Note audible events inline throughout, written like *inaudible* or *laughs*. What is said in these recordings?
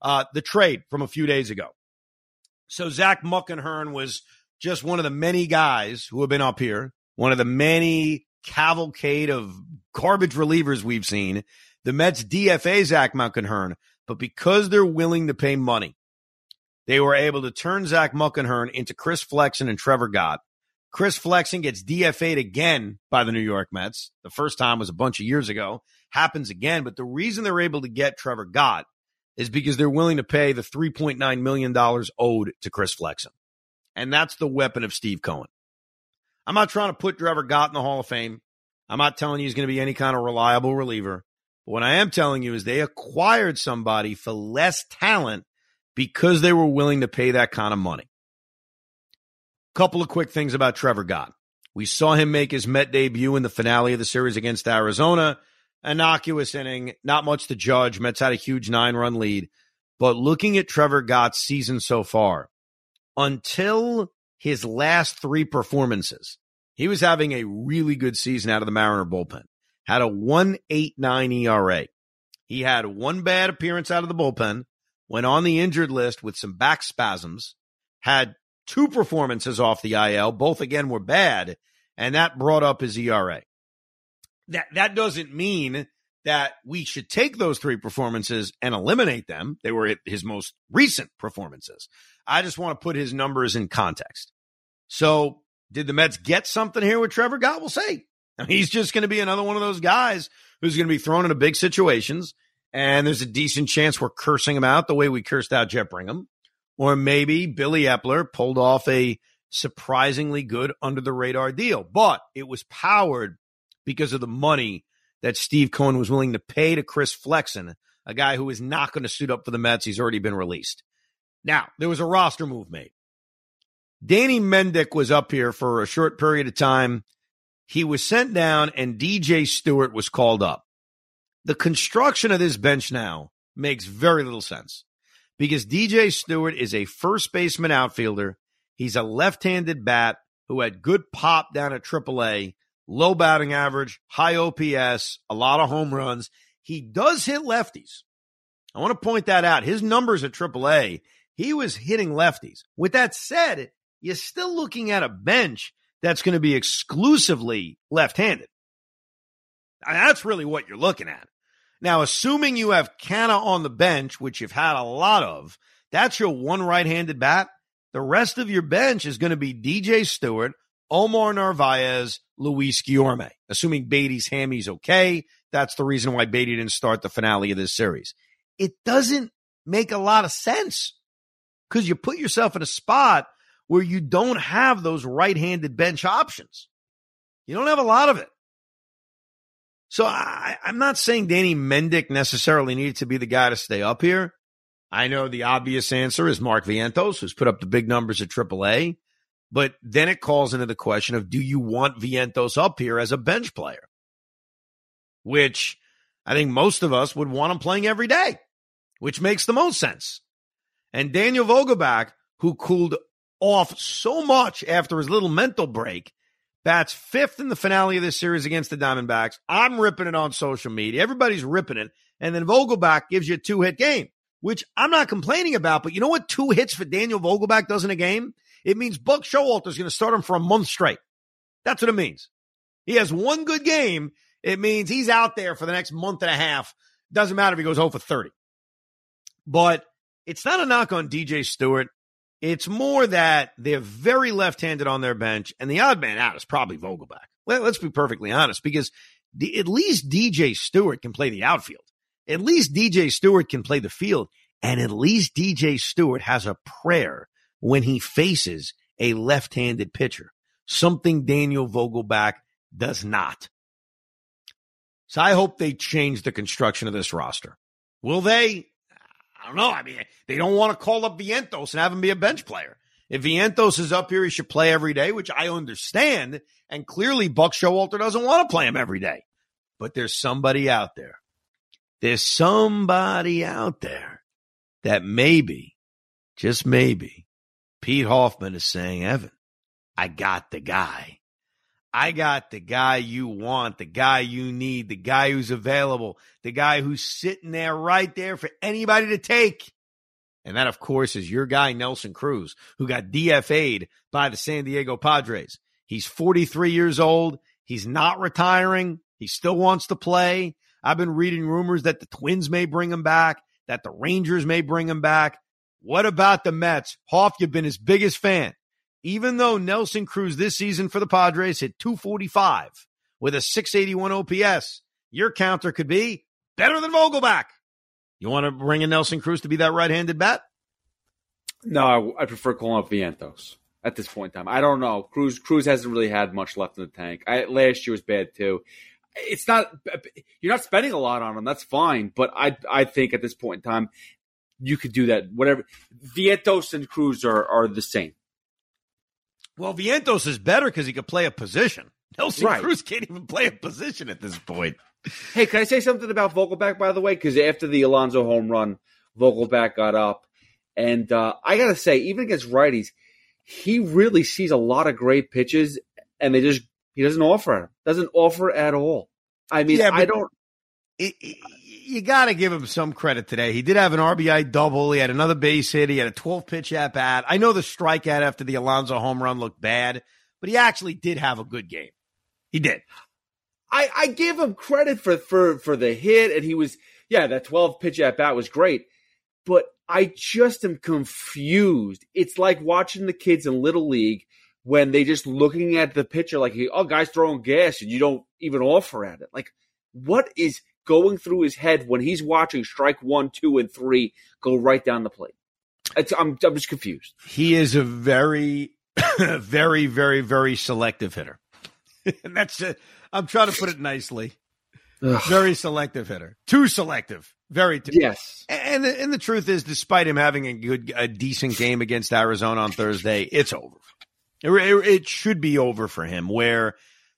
Uh, the trade from a few days ago. So Zach Muckenhirn was just one of the many guys who have been up here, one of the many cavalcade of garbage relievers we've seen. The Mets DFA Zach Muckenhirn, but because they're willing to pay money, they were able to turn Zach Muckenhirn into Chris Flexen and Trevor Gott. Chris Flexen gets DFA'd again by the New York Mets. The first time was a bunch of years ago. Happens again, but the reason they're able to get Trevor Gott is because they're willing to pay the $3.9 million owed to Chris Flexen. And that's the weapon of Steve Cohen. I'm not trying to put Trevor Gott in the Hall of Fame. I'm not telling you he's going to be any kind of reliable reliever. But what I am telling you is they acquired somebody for less talent because they were willing to pay that kind of money. Couple of quick things about Trevor Gott. We saw him make his Met debut in the finale of the series against Arizona innocuous inning, not much to judge. Mets had a huge nine run lead. But looking at Trevor Gott's season so far, until his last three performances, he was having a really good season out of the Mariner bullpen. Had a 189 ERA. He had one bad appearance out of the bullpen, went on the injured list with some back spasms, had two performances off the IL, both again were bad, and that brought up his ERA that that doesn't mean that we should take those three performances and eliminate them. They were his most recent performances. I just want to put his numbers in context. So, did the Mets get something here with Trevor Gott? We'll mean, he's just going to be another one of those guys who's going to be thrown into big situations, and there's a decent chance we're cursing him out the way we cursed out Jeff Brigham, or maybe Billy Eppler pulled off a surprisingly good under the radar deal, but it was powered because of the money that Steve Cohen was willing to pay to Chris Flexen, a guy who is not going to suit up for the Mets. He's already been released. Now, there was a roster move made. Danny Mendick was up here for a short period of time. He was sent down, and DJ Stewart was called up. The construction of this bench now makes very little sense because DJ Stewart is a first baseman outfielder. He's a left handed bat who had good pop down at AAA low batting average, high OPS, a lot of home runs. He does hit lefties. I want to point that out. His numbers at AAA, he was hitting lefties. With that said, you're still looking at a bench that's going to be exclusively left handed. That's really what you're looking at. Now, assuming you have Canha on the bench, which you've had a lot of, that's your one right handed bat. The rest of your bench is going to be DJ Stewart, Omar Narvaez, Luis Guillorme. Assuming Baty's hammy's okay, that's the reason why Beatty didn't start the finale of this series. It doesn't make a lot of sense because you put yourself in a spot where you don't have those right handed bench options. You don't have a lot of it. So I, I'm not saying Danny Mendick necessarily needed to be the guy to stay up here. I know the obvious answer is Mark Vientos, who's put up the big numbers at AAA. But then it calls into the question of do you want Vientos up here as a bench player? Which I think most of us would want him playing every day, which makes the most sense. And Daniel Vogelbach, who cooled off so much after his little mental break, bats fifth in the finale of this series against the Diamondbacks. I'm ripping it on social media. Everybody's ripping it. And then Vogelbach gives you a two hit game, which I'm not complaining about. But you know what two hits for Daniel Vogelbach does in a game? It means Buck Showalter is going to start him for a month straight. That's what it means. He has one good game. It means he's out there for the next month and a half. Doesn't matter if he goes 0 for 30. But it's not a knock on DJ Stewart. It's more that they're very left handed on their bench, and the odd man out is probably Vogelbach. Well, let's be perfectly honest, because the, at least DJ Stewart can play the outfield. At least DJ Stewart can play the field. And at least DJ Stewart has a prayer when he faces a left handed pitcher, something Daniel Vogelbach does not. So I hope they change the construction of this roster. Will they? I don't know. I mean, they don't want to call up Vientos and have him be a bench player. If Vientos is up here, he should play every day, which I understand. And clearly, Buck Showalter doesn't want to play him every day. But there's somebody out there. There's somebody out there that maybe, just maybe, Pete Hoffman is saying, Evan, I got the guy. I got the guy you want, the guy you need, the guy who's available, the guy who's sitting there right there for anybody to take. And that, of course, is your guy, Nelson Cruz, who got DFA'd by the San Diego Padres. He's 43 years old. He's not retiring. He still wants to play. I've been reading rumors that the Twins may bring him back, that the Rangers may bring him back. What about the Mets? Hoff, you've been his biggest fan. Even though Nelson Cruz this season for the Padres hit 245 with a 681 OPS, your counter could be better than Vogelbach. You want to bring in Nelson Cruz to be that right handed bat? No, I, I, prefer calling up Vientos at this point in time. I don't know. Cruz Cruz hasn't really had much left in the tank. I, last year was bad too. It's not you're not spending a lot on him. That's fine, but I I think at this point in time you could do that. Whatever Vientos and Cruz are are the same. Well, Vientos is better because he could play a position. Nelson right. Cruz can't even play a position at this point. Hey, can I say something about Vogelbach, by the way? Because after the Alonso home run, Vogelbach got up. And uh, I got to say, even against righties, he really sees a lot of great pitches, and they just he doesn't offer. Doesn't offer at all. I mean, yeah, I don't. It, it, you got to give him some credit today. He did have an RBI double. He had another base hit. He had a 12 pitch at bat. I know the strikeout after the Alonso home run looked bad, but he actually did have a good game. He did. I, I give him credit for, for, for the hit, and he was, yeah, that 12 pitch at bat was great. But I just am confused. It's like watching the kids in Little League when they just looking at the pitcher like, oh, guy's throwing gas, and you don't even offer at it. Like, what is going through his head when he's watching strike one, two, and three go right down the plate? It's, I'm, I'm just confused. He is a very, *coughs* very, very, very selective hitter. *laughs* and that's it. I'm trying to put it nicely. Ugh. Very selective hitter. Too selective. Very too. Yes. And the, and the truth is, despite him having a good, a decent game against Arizona on Thursday, it's over. It, it, it should be over for him. Where,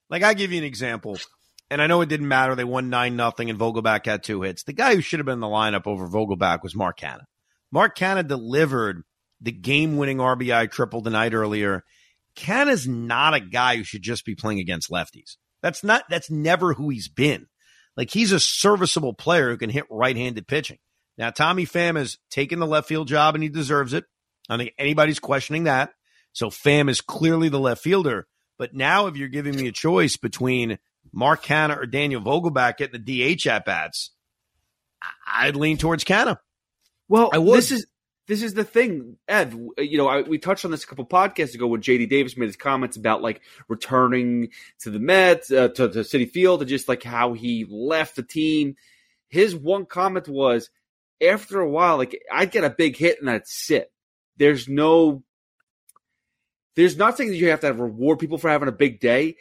like, I give you an example and I know it didn't matter. They won nine nothing, and Vogelbach had two hits. The guy who should have been in the lineup over Vogelbach was Mark Canha. Mark Canha delivered the game-winning RBI triple the night earlier. Canha's not a guy who should just be playing against lefties. That's not. That's never who he's been. Like he's a serviceable player who can hit right-handed pitching. Now Tommy Pham has taken the left field job, and he deserves it. I don't think anybody's questioning that. So Pham is clearly the left fielder. But now, if you're giving me a choice between Mark Canha or Daniel Vogelbach getting the DH at bats, I'd lean towards Canha. Well, I would. This is this is the thing, Ed. You know, I, we touched on this a couple podcasts ago when JD Davis made his comments about like returning to the Mets, uh, to, to Citi Field, and just like how he left the team. His one comment was, after a while, like I'd get a big hit and I'd sit. There's no, there's not saying that you have to reward people for having a big day,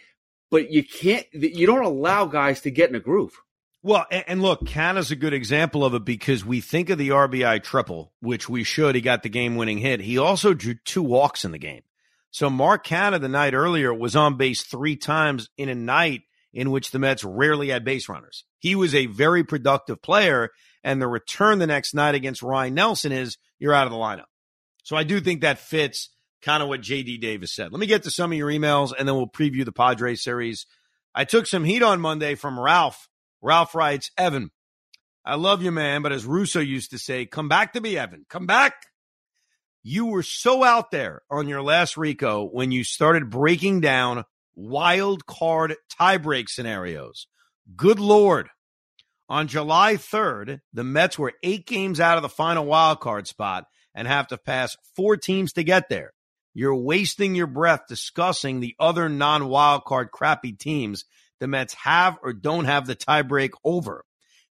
but you can't. You don't allow guys to get in a groove. Well, and, look, Canha's a good example of it because we think of the RBI triple, which we should. He got the game winning hit. He also drew two walks in the game. So Mark Canha the night earlier was on base three times in a night in which the Mets rarely had base runners. He was a very productive player, and the return the next night against Ryne Nelson is you're out of the lineup. So I do think that fits kind of what JD Davis said. Let me get to some of your emails and then we'll preview the Padres series. I took some heat on Monday from Ralph. Ralph writes, Evan, I love you, man, but as Russo used to say, come back to me, Evan. Come back. You were so out there on your last Rico when you started breaking down wild card tiebreak scenarios. Good Lord. On July 3rd, the Mets were eight games out of the final wild card spot and have to pass four teams to get there. You're wasting your breath discussing the other non wild card crappy teams the Mets have or don't have the tiebreak over.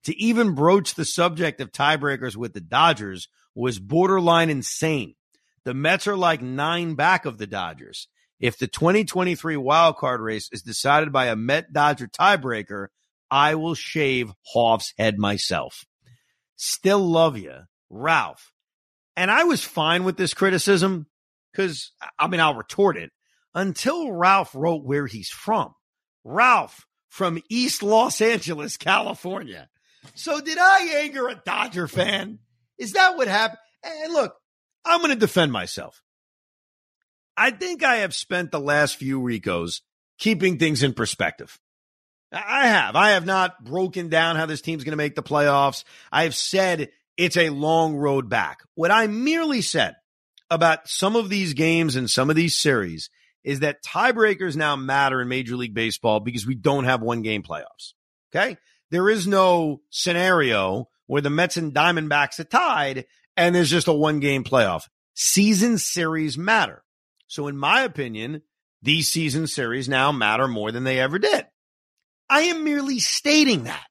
To even broach the subject of tiebreakers with the Dodgers was borderline insane. The Mets are like nine back of the Dodgers. If the 2023 wildcard race is decided by a Met Dodger tiebreaker, I will shave Hoff's head myself. Still love you, Ralph. And I was fine with this criticism because, I mean, I'll retort it until Ralph wrote where he's from. Ralph from East Los Angeles, California. So did I anger a Dodger fan? Is that what happened? And look, I'm going to defend myself. I think I have spent the last few Ricos keeping things in perspective. I have. I have not broken down how this team's going to make the playoffs. I have said it's a long road back. What I merely said about some of these games and some of these series is that tiebreakers now matter in Major League Baseball because we don't have one game playoffs. Okay. There is no scenario where the Mets and Diamondbacks are tied and there's just a one game playoff. Season series matter. So, in my opinion, these season series now matter more than they ever did. I am merely stating that.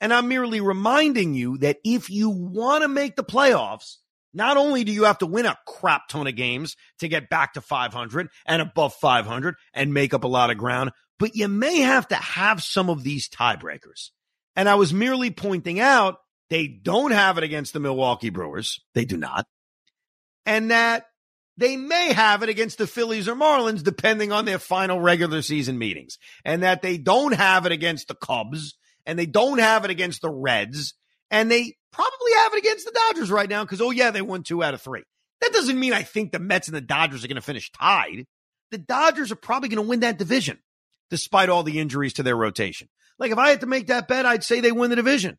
And I'm merely reminding you that if you want to make the playoffs, not only do you have to win a crap ton of games to get back to 500 and above 500 and make up a lot of ground, but you may have to have some of these tiebreakers. And I was merely pointing out they don't have it against the Milwaukee Brewers. They do not. And that they may have it against the Phillies or Marlins, depending on their final regular season meetings. And that they don't have it against the Cubs and they don't have it against the Reds and they probably have it against the Dodgers right now because, oh, yeah, they won two out of three. That doesn't mean I think the Mets and the Dodgers are going to finish tied. The Dodgers are probably going to win that division despite all the injuries to their rotation. Like if I had to make that bet, I'd say they win the division.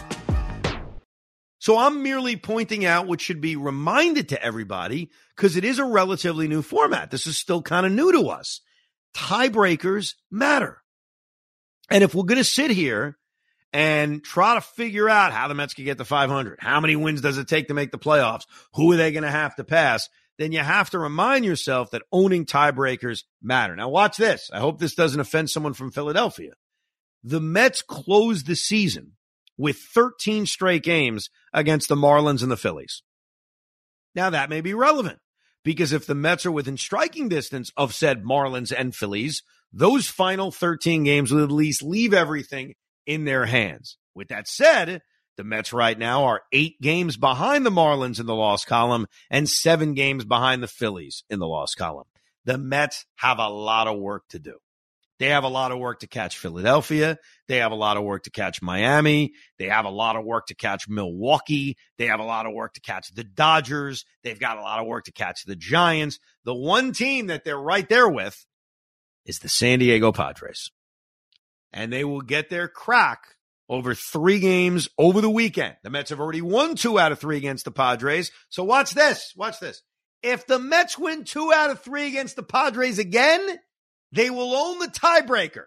So I'm merely pointing out what should be reminded to everybody because it is a relatively new format. This is still kind of new to us. Tiebreakers matter. And if we're going to sit here and try to figure out how the Mets can get to 500, how many wins does it take to make the playoffs, who are they going to have to pass, then you have to remind yourself that owning tiebreakers matter. Now, watch this. I hope this doesn't offend someone from Philadelphia. The Mets closed the season with 13 straight games against the Marlins and the Phillies. Now, that may be relevant because if the Mets are within striking distance of said Marlins and Phillies, those final 13 games will at least leave everything in their hands. With that said, the Mets right now are eight games behind the Marlins in the loss column and seven games behind the Phillies in the loss column. The Mets have a lot of work to do. They have a lot of work to catch Philadelphia. They have a lot of work to catch Miami. They have a lot of work to catch Milwaukee. They have a lot of work to catch the Dodgers. They've got a lot of work to catch the Giants. The one team that they're right there with is the San Diego Padres. And they will get their crack over three games over the weekend. The Mets have already won two out of three against the Padres. So watch this. Watch this. If the Mets win two out of three against the Padres again, they will own the tiebreaker.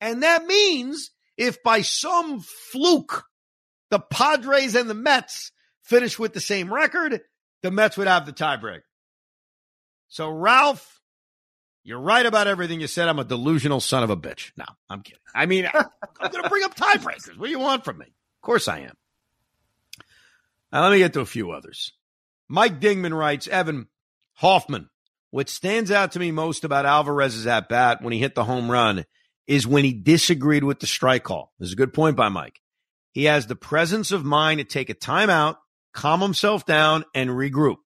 And that means if by some fluke the Padres and the Mets finish with the same record, the Mets would have the tiebreaker. So, Ralph, you're right about everything you said. I'm a delusional son of a bitch. No, I'm kidding. I mean, *laughs* I'm going to bring up tiebreakers. What do you want from me? Of course I am. Now, let me get to a few others. Mike Dingman writes Evan Hoffman what stands out to me most about Alvarez's at bat when he hit the home run is when he disagreed with the strike call. This is a good point by Mike. He has the presence of mind to take a timeout, calm himself down, and regroup.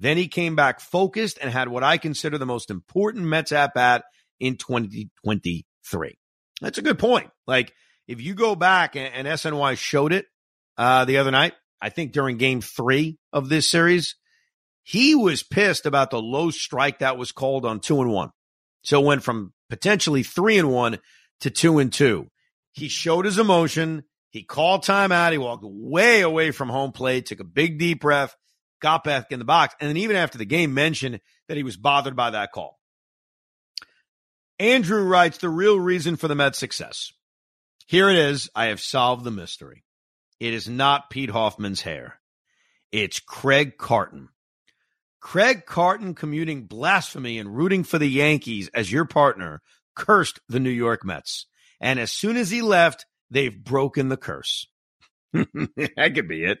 Then he came back focused and had what I consider the most important Mets at bat in 2023. That's a good point. Like, if you go back and, and SNY showed it uh, the other night, I think during game three of this series, he was pissed about the low strike that was called on two and one. So it went from potentially three and one to two and two. He showed his emotion. He called timeout. He walked way away from home plate, took a big deep breath, got back in the box, and then even after the game mentioned that he was bothered by that call. Andrew writes the real reason for the Mets' success. Here it is. I have solved the mystery. It is not Pete Hoffman's hair. It's Craig Carton. Craig Carton commuting blasphemy and rooting for the Yankees as your partner cursed the New York Mets. And as soon as he left, they've broken the curse. *laughs* that could be it.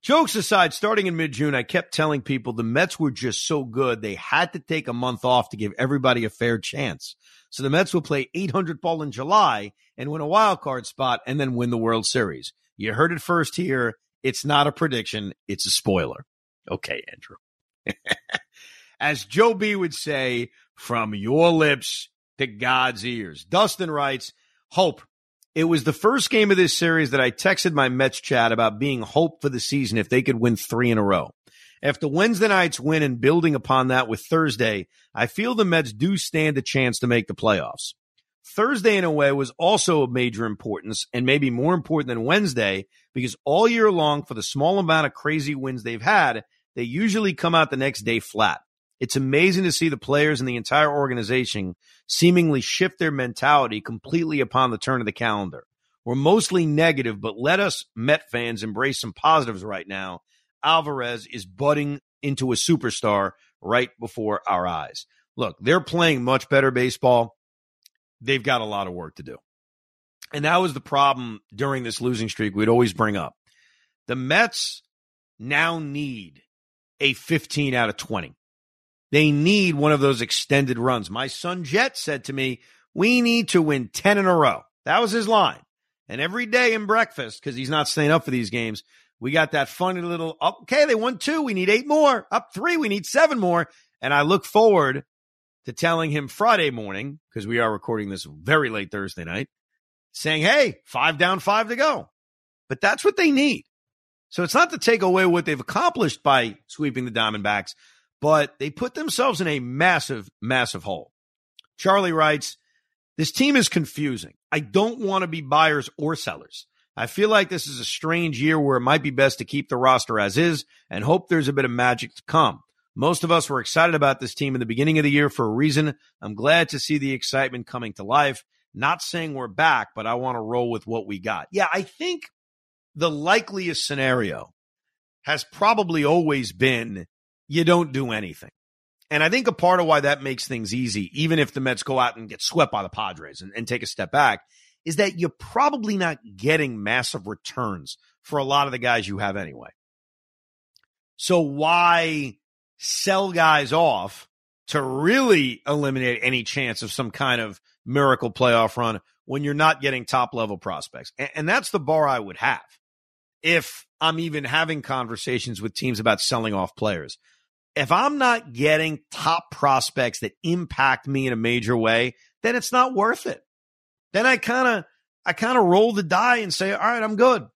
Jokes aside, starting in mid June, I kept telling people the Mets were just so good, they had to take a month off to give everybody a fair chance. So the Mets will play 800 ball in July and win a wild card spot and then win the World Series. You heard it first here. It's not a prediction, it's a spoiler. Okay, Andrew. *laughs* As Joe B would say, from your lips to God's ears. Dustin writes, Hope. It was the first game of this series that I texted my Mets chat about being hope for the season if they could win three in a row. After Wednesday night's win and building upon that with Thursday, I feel the Mets do stand a chance to make the playoffs. Thursday, in a way, was also of major importance and maybe more important than Wednesday because all year long, for the small amount of crazy wins they've had, they usually come out the next day flat. It's amazing to see the players and the entire organization seemingly shift their mentality completely upon the turn of the calendar. We're mostly negative, but let us Met fans embrace some positives right now. Alvarez is budding into a superstar right before our eyes. Look, they're playing much better baseball. They've got a lot of work to do. And that was the problem during this losing streak we'd always bring up. The Mets now need a 15 out of 20. They need one of those extended runs. My son Jet said to me, We need to win 10 in a row. That was his line. And every day in breakfast, because he's not staying up for these games, we got that funny little, okay, they won two. We need eight more. Up three. We need seven more. And I look forward to telling him Friday morning, because we are recording this very late Thursday night, saying, Hey, five down, five to go. But that's what they need. So it's not to take away what they've accomplished by sweeping the Diamondbacks, but they put themselves in a massive, massive hole. Charlie writes, This team is confusing. I don't want to be buyers or sellers. I feel like this is a strange year where it might be best to keep the roster as is and hope there's a bit of magic to come. Most of us were excited about this team in the beginning of the year for a reason. I'm glad to see the excitement coming to life. Not saying we're back, but I want to roll with what we got. Yeah, I think the likeliest scenario has probably always been you don't do anything. And I think a part of why that makes things easy, even if the Mets go out and get swept by the Padres and, and take a step back, is that you're probably not getting massive returns for a lot of the guys you have anyway. So why sell guys off to really eliminate any chance of some kind of miracle playoff run when you're not getting top level prospects? And, and that's the bar I would have if I'm even having conversations with teams about selling off players. If I'm not getting top prospects that impact me in a major way, then it's not worth it. Then I kind of, I kind of roll the die and say, all right, I'm good.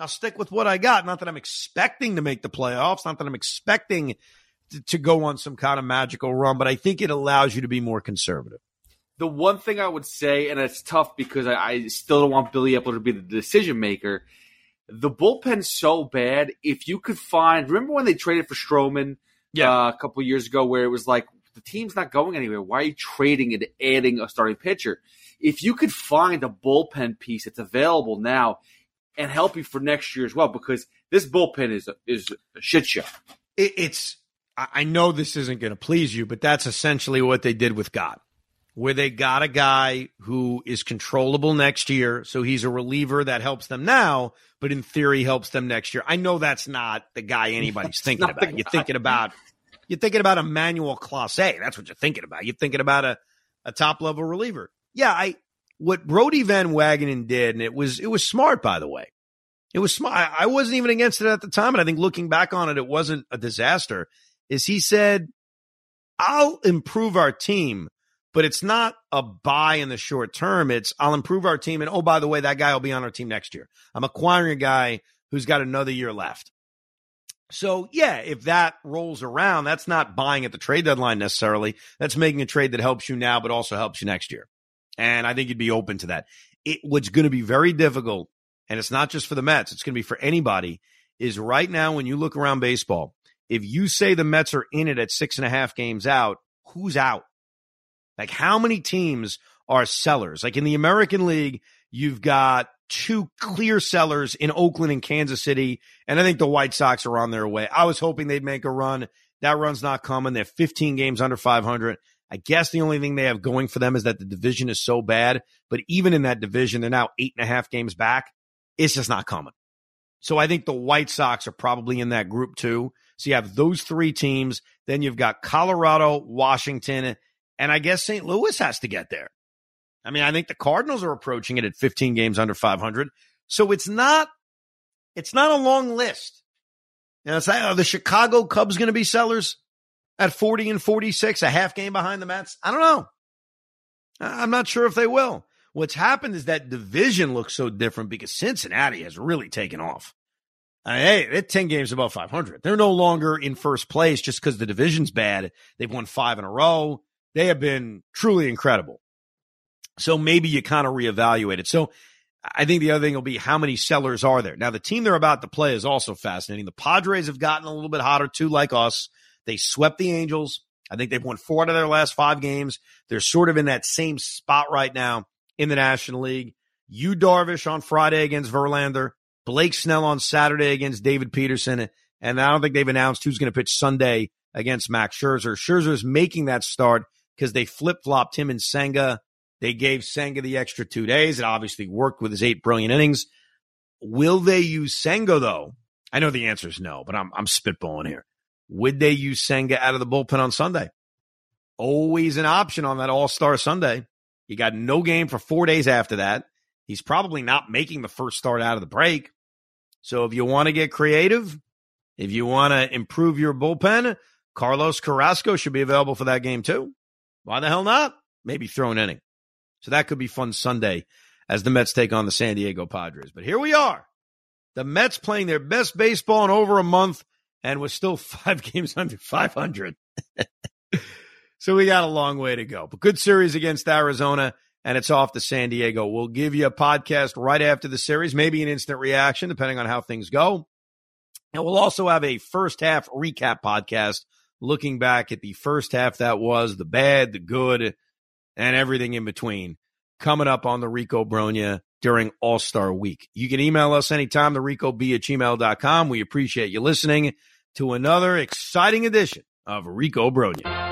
I'll stick with what I got. Not that I'm expecting to make the playoffs, not that I'm expecting to, to go on some kind of magical run, but I think it allows you to be more conservative. The one thing I would say, and it's tough because I, I still don't want Billy Eppler to be the decision maker. The bullpen's so bad. If you could find, remember when they traded for Stroman Yeah. uh, a couple years ago, where it was like the team's not going anywhere. Why are you trading and adding a starting pitcher? If you could find a bullpen piece that's available now and help you for next year as well, because this bullpen is a, is a shit show. It, it's, I I know this isn't going to please you, but that's essentially what they did with Gott, where they got a guy who is controllable next year. So he's a reliever that helps them now, but in theory helps them next year. I know that's not the guy anybody's *laughs* thinking about. You're thinking about, you're thinking about Emmanuel Clase. That's what you're thinking about. You're thinking about a, a top level reliever. Yeah. I, what Brodie Van Wagenen did, and it was, it was smart, by the way. It was smart. I I wasn't even against it at the time. And I think looking back on it, it wasn't a disaster is he said, I'll improve our team, but it's not a buy in the short term. It's I'll improve our team. And oh, by the way, that guy will be on our team next year. I'm acquiring a guy who's got another year left. So yeah, if that rolls around, that's not buying at the trade deadline necessarily. That's making a trade that helps you now, but also helps you next year. And I think you'd be open to that. It, what's going to be very difficult, and it's not just for the Mets, it's going to be for anybody, is right now when you look around baseball, if you say the Mets are in it at six and a half games out, who's out? Like how many teams are sellers? Like in the American League, you've got two clear sellers in Oakland and Kansas City, and I think the White Sox are on their way. I was hoping they'd make a run. That run's not coming. They're 15 games under 500. I guess the only thing they have going for them is that the division is so bad. But even in that division, they're now eight and a half games back. It's just not coming. So I think the White Sox are probably in that group too. So you have those three teams. Then you've got Colorado, Washington, and I guess St. Louis has to get there. I mean, I think the Cardinals are approaching it at 15 games under 500. So it's not, it's not a long list. Now, it's like, are the Chicago Cubs going to be sellers at 40 and 46, a half game behind the Mets? I don't know. I- I'm not sure if they will. What's happened is that division looks so different because Cincinnati has really taken off. Uh, hey, they're 10 games above 500. They're no longer in first place just because the division's bad. They've won five in a row. They have been truly incredible. So maybe you kind of reevaluate it. So I think the other thing will be how many sellers are there? Now, the team they're about to play is also fascinating. The Padres have gotten a little bit hotter too, like us. They swept the Angels. I think they've won four out of their last five games. They're sort of in that same spot right now in the National League. Yu Darvish on Friday against Verlander, Blake Snell on Saturday against David Peterson, and I don't think they've announced who's going to pitch Sunday against Max Scherzer. Scherzer's making that start because they flip flopped him and Senga. They gave Senga the extra two days. It obviously worked with his eight brilliant innings. Will they use Senga though? I know the answer is no, but I'm I'm spitballing here. Would they use Senga out of the bullpen on Sunday? Always an option on that All Star Sunday. He got no game for four days after that. He's probably not making the first start out of the break. So if you want to get creative, if you want to improve your bullpen, Carlos Carrasco should be available for that game too. Why the hell not? Maybe throw an inning. So that could be fun Sunday as the Mets take on the San Diego Padres. But here we are. The Mets playing their best baseball in over a month and we're still *laughs* five games under 500. *laughs* so we got a long way to go. But good series against Arizona and it's off to San Diego. We'll give you a podcast right after the series, maybe an instant reaction, depending on how things go. And we'll also have a first half recap podcast looking back at the first half that was the bad, the good, and everything in between coming up on the Rico Brogna during All Star Week. You can email us anytime, the Rico B at gmail.com. We appreciate you listening to another exciting edition of Rico Brogna.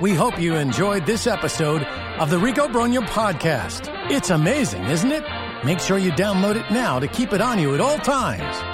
We hope you enjoyed this episode of the Rico Brogna podcast. It's amazing, isn't it? Make sure you download it now to keep it on you at all times.